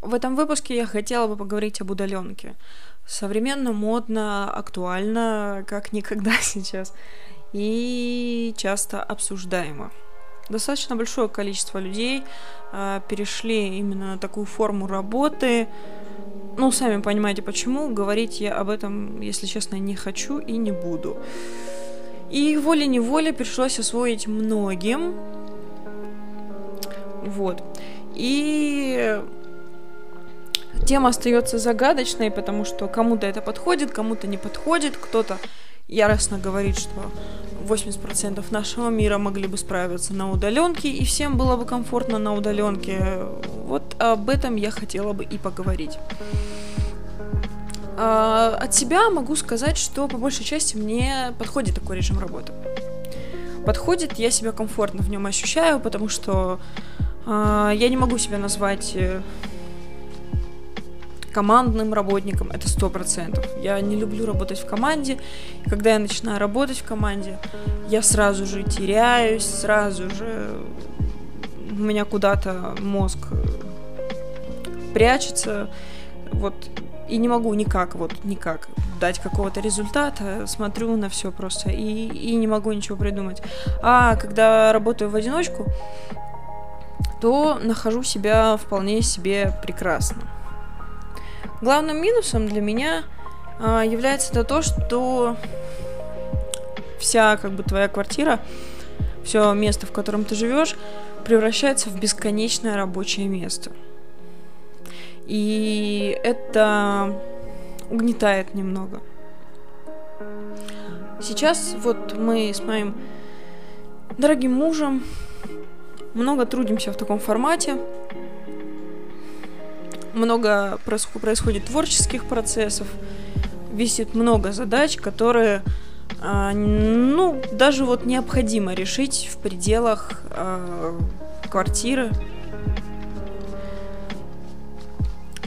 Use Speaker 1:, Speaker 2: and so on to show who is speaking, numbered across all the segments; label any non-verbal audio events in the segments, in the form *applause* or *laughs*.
Speaker 1: В этом выпуске я хотела бы поговорить об удаленке. Современно, модно, актуально, как никогда *laughs* сейчас. И часто обсуждаемо. Достаточно большое количество людей э, перешли именно на такую форму работы. Ну, сами понимаете почему. Говорить я об этом, если честно, не хочу и не буду. И волей-неволей пришлось освоить многим. Вот. И тема остается загадочной, потому что кому-то это подходит, кому-то не подходит, кто-то яростно говорит, что 80% нашего мира могли бы справиться на удаленке, и всем было бы комфортно на удаленке. Вот об этом я хотела бы и поговорить. А, от себя могу сказать, что по большей части мне подходит такой режим работы. Подходит, я себя комфортно в нем ощущаю, потому что а, я не могу себя назвать э, командным работником, это сто процентов. Я не люблю работать в команде. Когда я начинаю работать в команде, я сразу же теряюсь, сразу же у меня куда-то мозг прячется. Вот и не могу никак, вот никак дать какого-то результата, смотрю на все просто и, и не могу ничего придумать. А когда работаю в одиночку, то нахожу себя вполне себе прекрасно. Главным минусом для меня а, является то, что вся как бы твоя квартира, все место, в котором ты живешь, превращается в бесконечное рабочее место. И это угнетает немного. Сейчас вот мы с моим дорогим мужем много трудимся в таком формате много происходит творческих процессов, висит много задач, которые, а, ну, даже вот необходимо решить в пределах а, квартиры.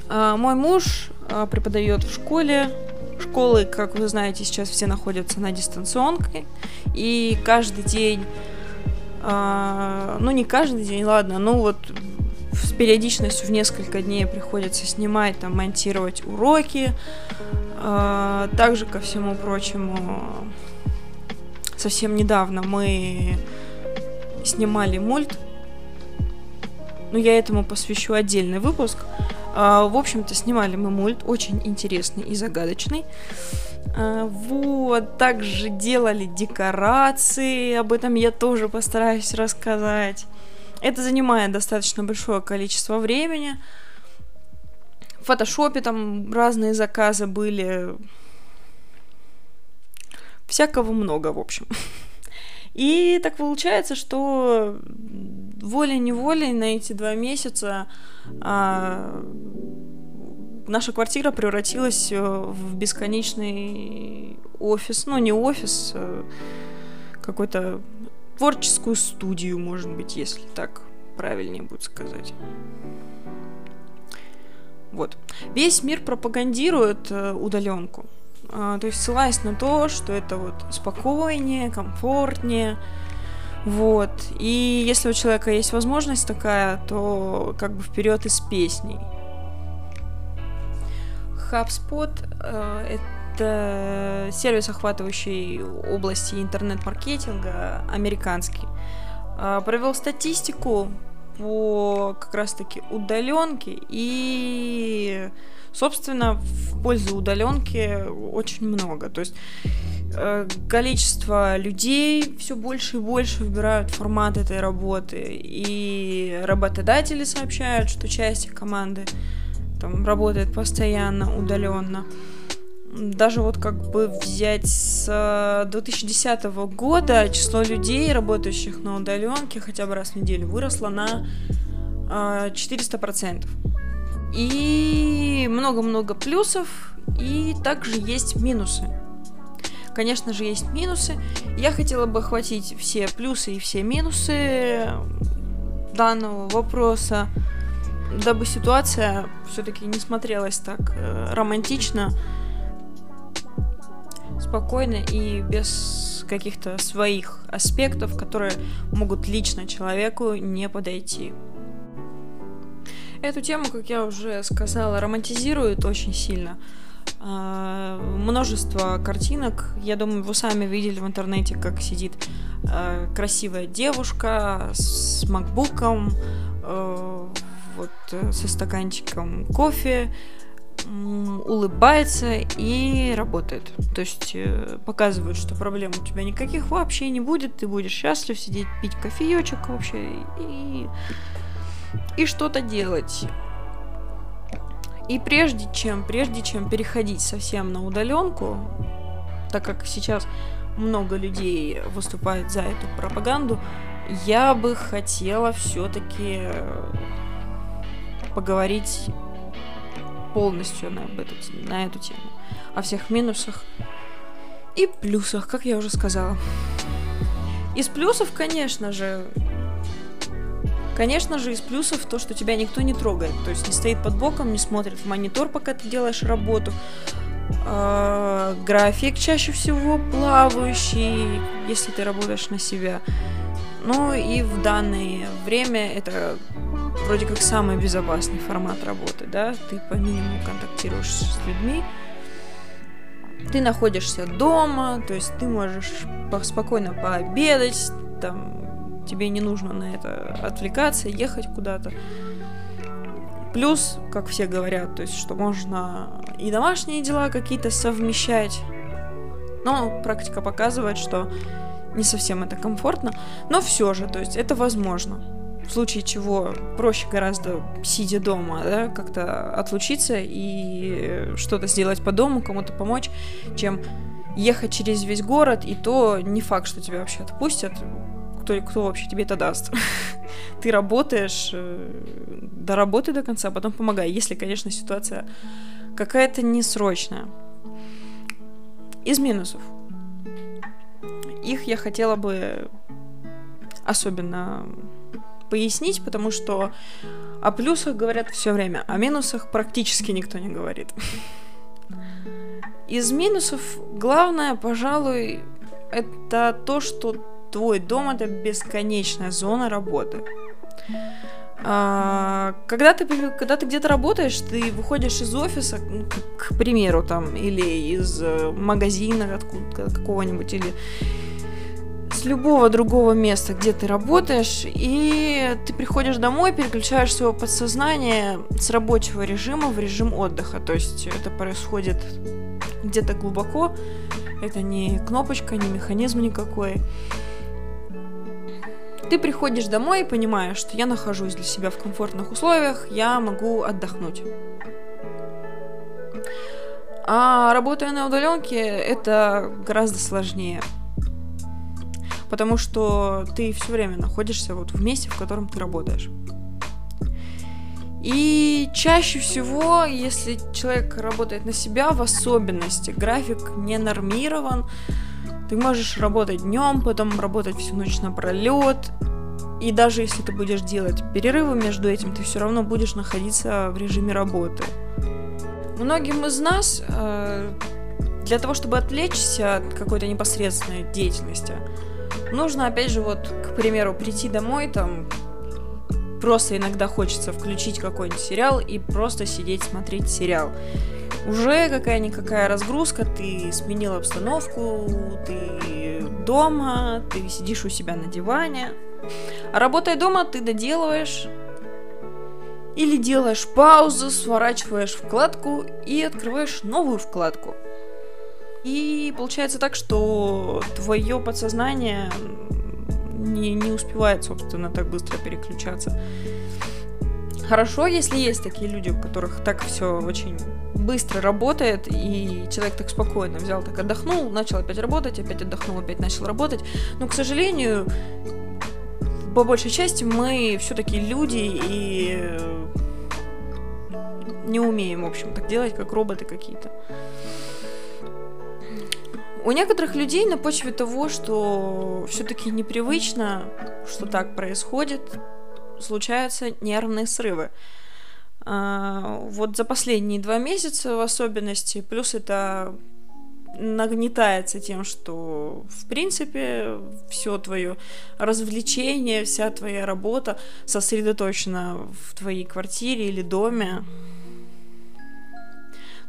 Speaker 1: А, мой муж преподает в школе. Школы, как вы знаете, сейчас все находятся на дистанционке, и каждый день ну не каждый день, ладно, ну вот периодичностью в несколько дней приходится снимать, там, монтировать уроки. А, также, ко всему прочему, совсем недавно мы снимали мульт. Но я этому посвящу отдельный выпуск. А, в общем-то, снимали мы мульт, очень интересный и загадочный. А, вот, также делали декорации, об этом я тоже постараюсь рассказать. Это занимает достаточно большое количество времени. В фотошопе там разные заказы были. Всякого много, в общем. И так получается, что волей-неволей на эти два месяца а, наша квартира превратилась э, в бесконечный офис. Ну, не офис, а какой-то творческую студию, может быть, если так правильнее будет сказать. Вот. Весь мир пропагандирует э, удаленку. Э, то есть ссылаясь на то, что это вот спокойнее, комфортнее. Вот. И если у человека есть возможность такая, то как бы вперед из песней. HubSpot э, это сервис, охватывающий области интернет-маркетинга, американский. А, провел статистику по как раз-таки удаленке и собственно в пользу удаленки очень много то есть э, количество людей все больше и больше выбирают формат этой работы и работодатели сообщают что часть команды там работает постоянно удаленно даже вот как бы взять с 2010 э, года число людей, работающих на удаленке хотя бы раз в неделю, выросло на 400%. Э, и много-много плюсов, и также есть минусы. Конечно же, есть минусы. Я хотела бы охватить все плюсы и все минусы данного вопроса, дабы ситуация все-таки не смотрелась так э, романтично, спокойно и без каких-то своих аспектов, которые могут лично человеку не подойти. Эту тему, как я уже сказала, романтизируют очень сильно. А, множество картинок. Я думаю, вы сами видели в интернете, как сидит а, красивая девушка с макбуком, а, вот со стаканчиком кофе, улыбается и работает. То есть э, показывают, что проблем у тебя никаких вообще не будет, ты будешь счастлив сидеть, пить кофеечек вообще и, и что-то делать. И прежде чем, прежде чем переходить совсем на удаленку, так как сейчас много людей выступает за эту пропаганду, я бы хотела все-таки поговорить полностью на, эту, на эту тему. О всех минусах и плюсах, как я уже сказала. Из плюсов, конечно же, Конечно же, из плюсов то, что тебя никто не трогает. То есть не стоит под боком, не смотрит в монитор, пока ты делаешь работу. А, график чаще всего плавающий, если ты работаешь на себя. Ну и в данное время это вроде как самый безопасный формат работы, да, ты по минимуму контактируешь с людьми, ты находишься дома, то есть ты можешь спокойно пообедать, там, тебе не нужно на это отвлекаться, ехать куда-то. Плюс, как все говорят, то есть, что можно и домашние дела какие-то совмещать. Но практика показывает, что не совсем это комфортно, но все же, то есть это возможно случае чего проще гораздо, сидя дома, да, как-то отлучиться и что-то сделать по дому, кому-то помочь, чем ехать через весь город, и то не факт, что тебя вообще отпустят. Кто, кто вообще тебе это даст? *laughs* Ты работаешь, э, доработай до конца, а потом помогай, если, конечно, ситуация какая-то несрочная. Из минусов. Их я хотела бы особенно пояснить, потому что о плюсах говорят все время, о минусах практически никто не говорит. Из минусов главное, пожалуй, это то, что твой дом это бесконечная зона работы. А, когда ты, когда ты где-то работаешь, ты выходишь из офиса, к, к примеру, там, или из э, магазина откуда, какого-нибудь, или с любого другого места, где ты работаешь, и ты приходишь домой, переключаешь свое подсознание с рабочего режима в режим отдыха. То есть это происходит где-то глубоко, это не кнопочка, не механизм никакой. Ты приходишь домой и понимаешь, что я нахожусь для себя в комфортных условиях, я могу отдохнуть. А работая на удаленке, это гораздо сложнее потому что ты все время находишься вот в месте, в котором ты работаешь. И чаще всего, если человек работает на себя, в особенности график не нормирован, ты можешь работать днем, потом работать всю ночь напролет, и даже если ты будешь делать перерывы между этим, ты все равно будешь находиться в режиме работы. Многим из нас э, для того, чтобы отвлечься от какой-то непосредственной деятельности, Нужно, опять же, вот, к примеру, прийти домой, там, просто иногда хочется включить какой-нибудь сериал и просто сидеть смотреть сериал. Уже какая-никакая разгрузка, ты сменил обстановку, ты дома, ты сидишь у себя на диване. А работая дома, ты доделываешь или делаешь паузу, сворачиваешь вкладку и открываешь новую вкладку. И получается так, что твое подсознание не, не успевает, собственно, так быстро переключаться. Хорошо, если есть такие люди, у которых так все очень быстро работает, и человек так спокойно взял, так отдохнул, начал опять работать, опять отдохнул, опять начал работать. Но, к сожалению, по большей части мы все-таки люди и не умеем, в общем, так делать, как роботы какие-то. У некоторых людей на почве того, что все-таки непривычно, что так происходит, случаются нервные срывы. А, вот за последние два месяца в особенности, плюс это нагнетается тем, что, в принципе, все твое развлечение, вся твоя работа сосредоточена в твоей квартире или доме.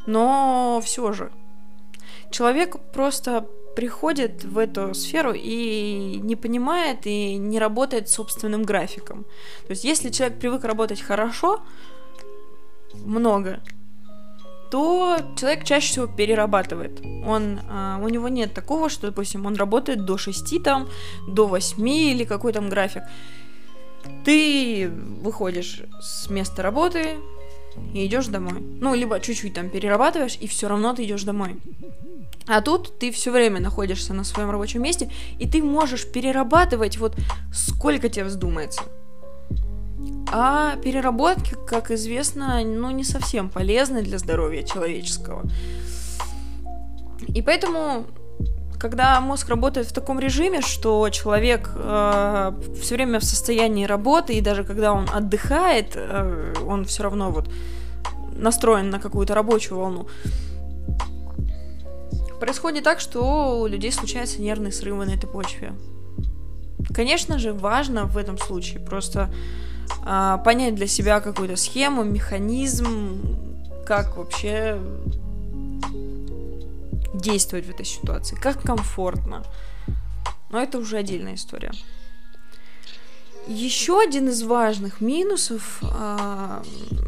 Speaker 1: Но все же, человек просто приходит в эту сферу и не понимает и не работает собственным графиком. То есть, если человек привык работать хорошо, много, то человек чаще всего перерабатывает. Он, а, у него нет такого, что, допустим, он работает до 6, там, до 8 или какой там график. Ты выходишь с места работы и идешь домой. Ну, либо чуть-чуть там перерабатываешь, и все равно ты идешь домой. А тут ты все время находишься на своем рабочем месте, и ты можешь перерабатывать вот сколько тебе вздумается. А переработки, как известно, ну не совсем полезны для здоровья человеческого. И поэтому, когда мозг работает в таком режиме, что человек э, все время в состоянии работы, и даже когда он отдыхает, э, он все равно вот настроен на какую-то рабочую волну, происходит так, что у людей случаются нервные срывы на этой почве. Конечно же, важно в этом случае просто а, понять для себя какую-то схему, механизм, как вообще действовать в этой ситуации, как комфортно. Но это уже отдельная история. Еще один из важных минусов а,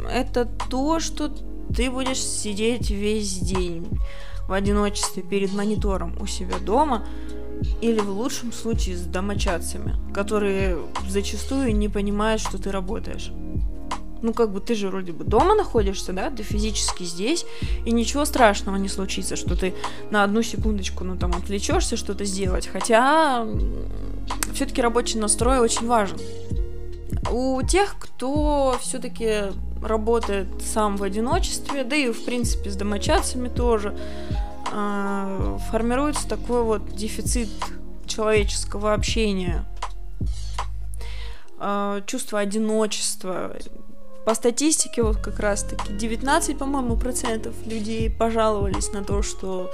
Speaker 1: это то, что ты будешь сидеть весь день в одиночестве перед монитором у себя дома, или в лучшем случае с домочадцами, которые зачастую не понимают, что ты работаешь. Ну, как бы ты же вроде бы дома находишься, да, ты физически здесь, и ничего страшного не случится, что ты на одну секундочку, ну, там, отвлечешься что-то сделать. Хотя все-таки рабочий настрой очень важен. У тех, кто все-таки работает сам в одиночестве, да и, в принципе, с домочадцами тоже, э, формируется такой вот дефицит человеческого общения, э, чувство одиночества. По статистике, вот как раз-таки 19, по-моему, процентов людей пожаловались на то, что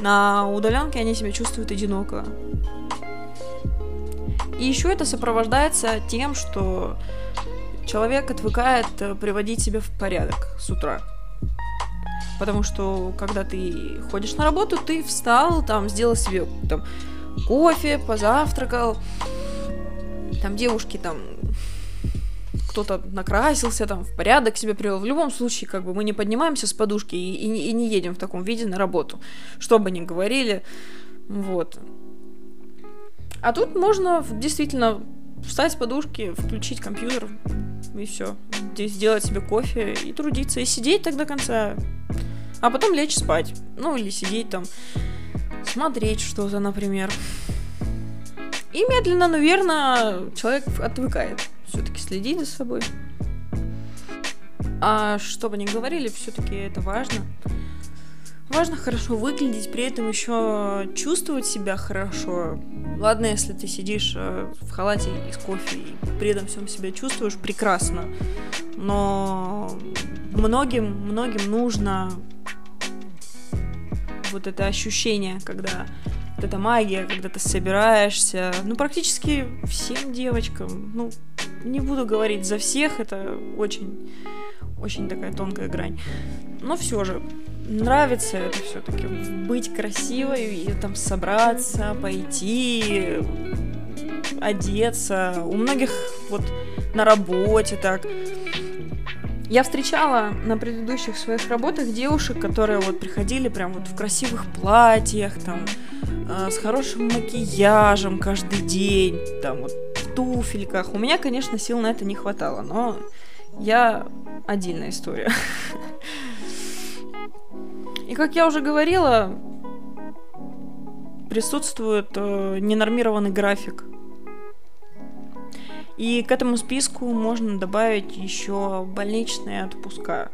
Speaker 1: на удаленке они себя чувствуют одиноко. И еще это сопровождается тем, что человек отвыкает э, приводить себя в порядок с утра. Потому что, когда ты ходишь на работу, ты встал, там, сделал себе там, кофе, позавтракал. Там девушки там кто-то накрасился, там, в порядок себя привел. В любом случае, как бы мы не поднимаемся с подушки и, и, и не едем в таком виде на работу. Что бы ни говорили. Вот. А тут можно действительно встать с подушки, включить компьютер, и все. Сделать себе кофе и трудиться, и сидеть так до конца. А потом лечь спать. Ну, или сидеть там, смотреть что-то, например. И медленно, но верно человек отвыкает. Все-таки следить за собой. А что бы ни говорили, все-таки это важно. Важно хорошо выглядеть, при этом еще чувствовать себя хорошо. Ладно, если ты сидишь э, в халате и с кофе и при этом всем себя чувствуешь прекрасно, но многим, многим нужно вот это ощущение, когда вот эта магия, когда ты собираешься, ну, практически всем девочкам, ну, не буду говорить за всех, это очень, очень такая тонкая грань, но все же, нравится это все-таки быть красивой и там собраться, пойти, одеться. У многих вот на работе так. Я встречала на предыдущих своих работах девушек, которые вот приходили прям вот в красивых платьях, там, э, с хорошим макияжем каждый день, там вот туфельках. У меня, конечно, сил на это не хватало, но я отдельная история. И как я уже говорила, присутствует э, ненормированный график. И к этому списку можно добавить еще больничные отпуска.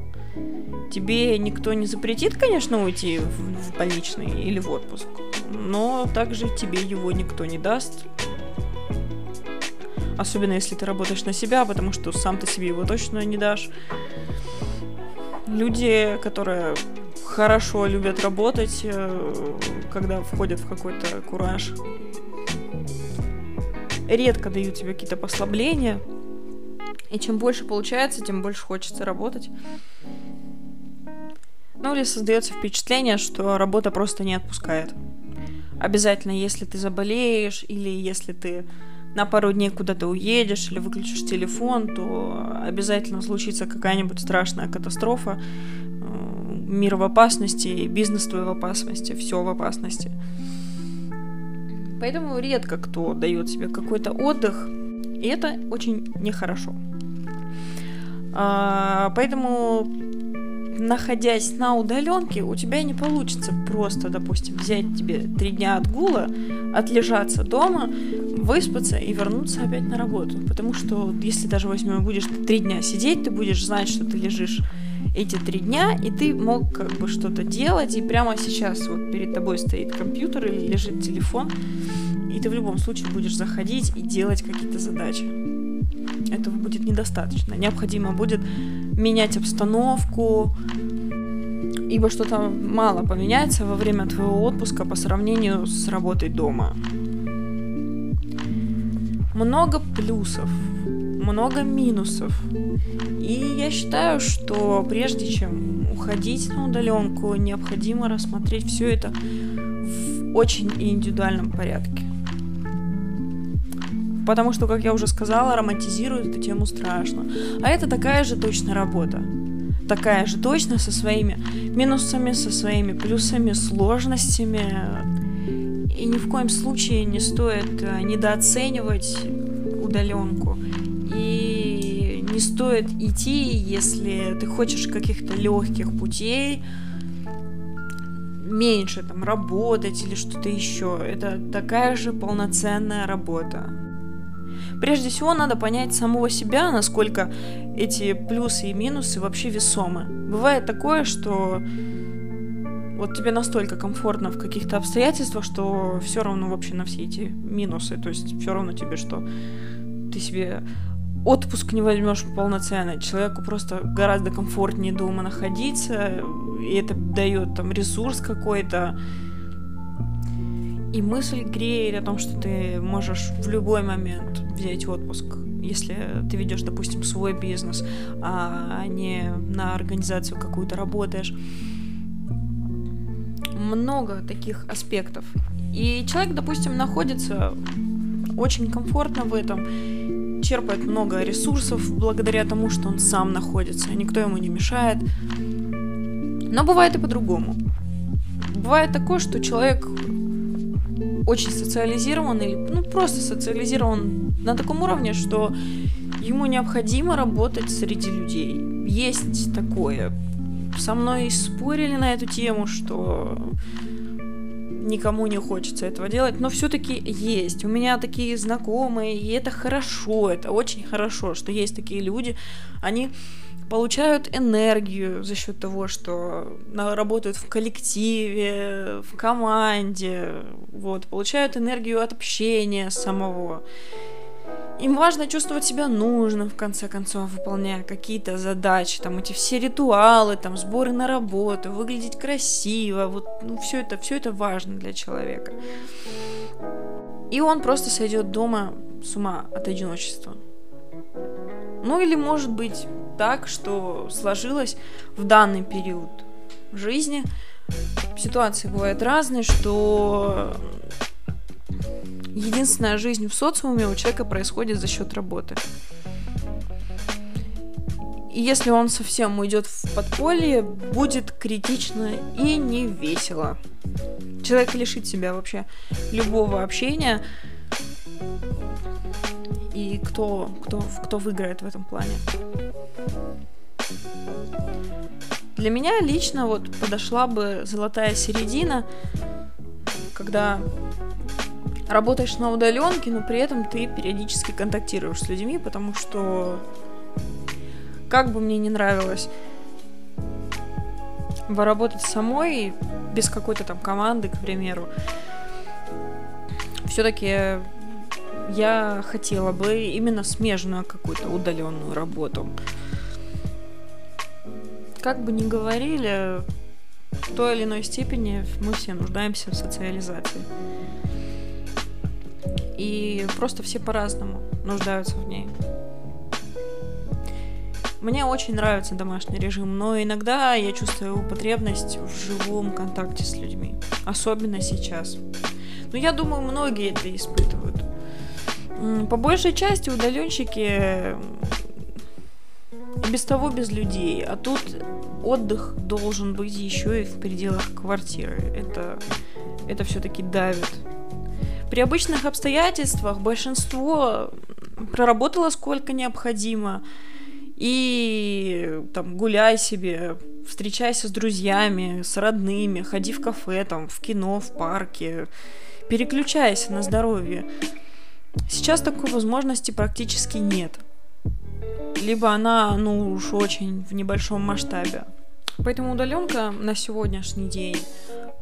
Speaker 1: Тебе никто не запретит, конечно, уйти в, в больничный или в отпуск, но также тебе его никто не даст. Особенно если ты работаешь на себя, потому что сам ты себе его точно не дашь. Люди, которые хорошо любят работать, э, когда входят в какой-то кураж. Редко дают тебе какие-то послабления. И чем больше получается, тем больше хочется работать. Ну или создается впечатление, что работа просто не отпускает. Обязательно, если ты заболеешь или если ты на пару дней куда-то уедешь или выключишь телефон, то обязательно случится какая-нибудь страшная катастрофа. Э, мир в опасности, бизнес твой в опасности, все в опасности. Поэтому редко кто дает себе какой-то отдых, и это очень нехорошо. А, поэтому находясь на удаленке, у тебя не получится просто, допустим, взять тебе три дня отгула, отлежаться дома, выспаться и вернуться опять на работу. Потому что если даже возьмем, будешь три дня сидеть, ты будешь знать, что ты лежишь эти три дня, и ты мог как бы что-то делать, и прямо сейчас вот перед тобой стоит компьютер или лежит телефон, и ты в любом случае будешь заходить и делать какие-то задачи. Этого будет недостаточно. Необходимо будет менять обстановку, ибо что-то мало поменяется во время твоего отпуска по сравнению с работой дома. Много плюсов, много минусов. И я считаю, что прежде чем уходить на удаленку, необходимо рассмотреть все это в очень индивидуальном порядке. Потому что, как я уже сказала, романтизируют эту тему страшно. А это такая же точно работа. Такая же точно со своими минусами, со своими плюсами, сложностями. И ни в коем случае не стоит э, недооценивать удаленку. Не стоит идти, если ты хочешь каких-то легких путей, меньше там работать или что-то еще. Это такая же полноценная работа. Прежде всего надо понять самого себя, насколько эти плюсы и минусы вообще весомы. Бывает такое, что вот тебе настолько комфортно в каких-то обстоятельствах, что все равно вообще на все эти минусы. То есть все равно тебе, что ты себе отпуск не возьмешь полноценно. Человеку просто гораздо комфортнее дома находиться, и это дает там ресурс какой-то. И мысль греет о том, что ты можешь в любой момент взять отпуск, если ты ведешь, допустим, свой бизнес, а не на организацию какую-то работаешь. Много таких аспектов. И человек, допустим, находится очень комфортно в этом, черпает много ресурсов благодаря тому, что он сам находится, никто ему не мешает. Но бывает и по-другому. Бывает такое, что человек очень социализирован или ну, просто социализирован на таком уровне, что ему необходимо работать среди людей. Есть такое. Со мной спорили на эту тему, что никому не хочется этого делать, но все-таки есть. У меня такие знакомые, и это хорошо, это очень хорошо, что есть такие люди. Они получают энергию за счет того, что работают в коллективе, в команде, вот, получают энергию от общения самого. Им важно чувствовать себя нужным, в конце концов, выполняя какие-то задачи, там эти все ритуалы, там сборы на работу, выглядеть красиво, вот ну, все это, все это важно для человека. И он просто сойдет дома с ума от одиночества. Ну или может быть так, что сложилось в данный период жизни. Ситуации бывают разные, что единственная жизнь в социуме у человека происходит за счет работы. И если он совсем уйдет в подполье, будет критично и не весело. Человек лишит себя вообще любого общения. И кто, кто, кто выиграет в этом плане? Для меня лично вот подошла бы золотая середина, когда работаешь на удаленке, но при этом ты периодически контактируешь с людьми, потому что как бы мне не нравилось поработать самой без какой-то там команды, к примеру, все-таки я хотела бы именно смежную какую-то удаленную работу. Как бы ни говорили, В той или иной степени мы все нуждаемся в социализации. И просто все по-разному нуждаются в ней. Мне очень нравится домашний режим, но иногда я чувствую потребность в живом контакте с людьми. Особенно сейчас. Но я думаю, многие это испытывают. По большей части удаленщики без того без людей, а тут отдых должен быть еще и в пределах квартиры. Это, это все-таки давит. При обычных обстоятельствах большинство проработало сколько необходимо, и там гуляй себе, встречайся с друзьями, с родными, ходи в кафе, там, в кино, в парке, переключайся на здоровье. Сейчас такой возможности практически нет. Либо она, ну уж очень в небольшом масштабе. Поэтому удаленка на сегодняшний день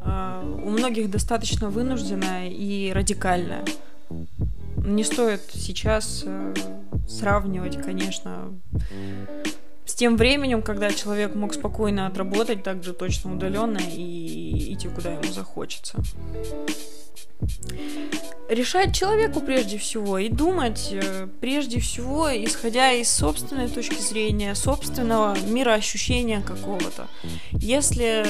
Speaker 1: у многих достаточно вынужденная и радикальная. Не стоит сейчас э, сравнивать, конечно, с тем временем, когда человек мог спокойно отработать также точно удаленно и идти куда ему захочется решать человеку прежде всего и думать э, прежде всего, исходя из собственной точки зрения, собственного мироощущения какого-то. Если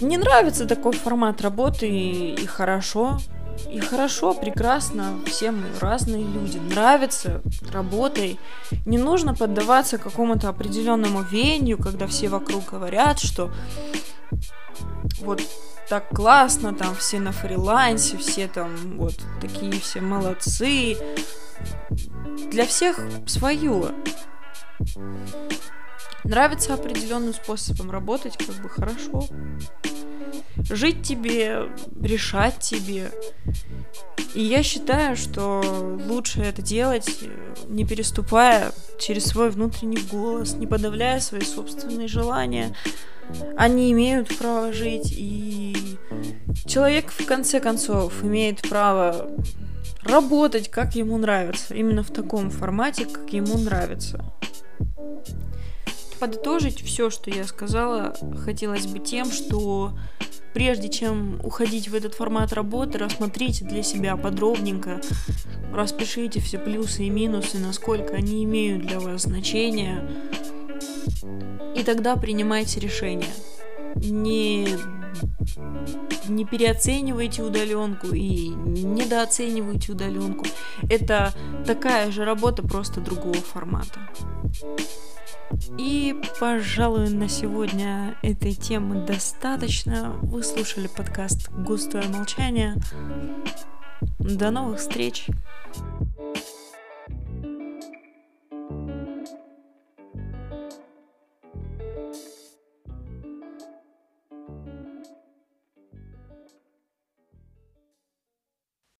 Speaker 1: не нравится такой формат работы и, и хорошо, и хорошо, прекрасно, все мы разные люди. Нравится, работай. Не нужно поддаваться какому-то определенному веянию, когда все вокруг говорят, что вот так классно, там все на фрилансе, все там вот такие все молодцы. Для всех свое. Нравится определенным способом работать, как бы хорошо. Жить тебе, решать тебе. И я считаю, что лучше это делать, не переступая через свой внутренний голос, не подавляя свои собственные желания, они имеют право жить, и человек в конце концов имеет право работать, как ему нравится, именно в таком формате, как ему нравится. Подытожить все, что я сказала, хотелось бы тем, что прежде чем уходить в этот формат работы, рассмотрите для себя подробненько, распишите все плюсы и минусы, насколько они имеют для вас значение, и тогда принимайте решение. Не, не переоценивайте удаленку и недооценивайте удаленку. Это такая же работа, просто другого формата. И, пожалуй, на сегодня этой темы достаточно. Вы слушали подкаст «Густое молчание». До новых встреч!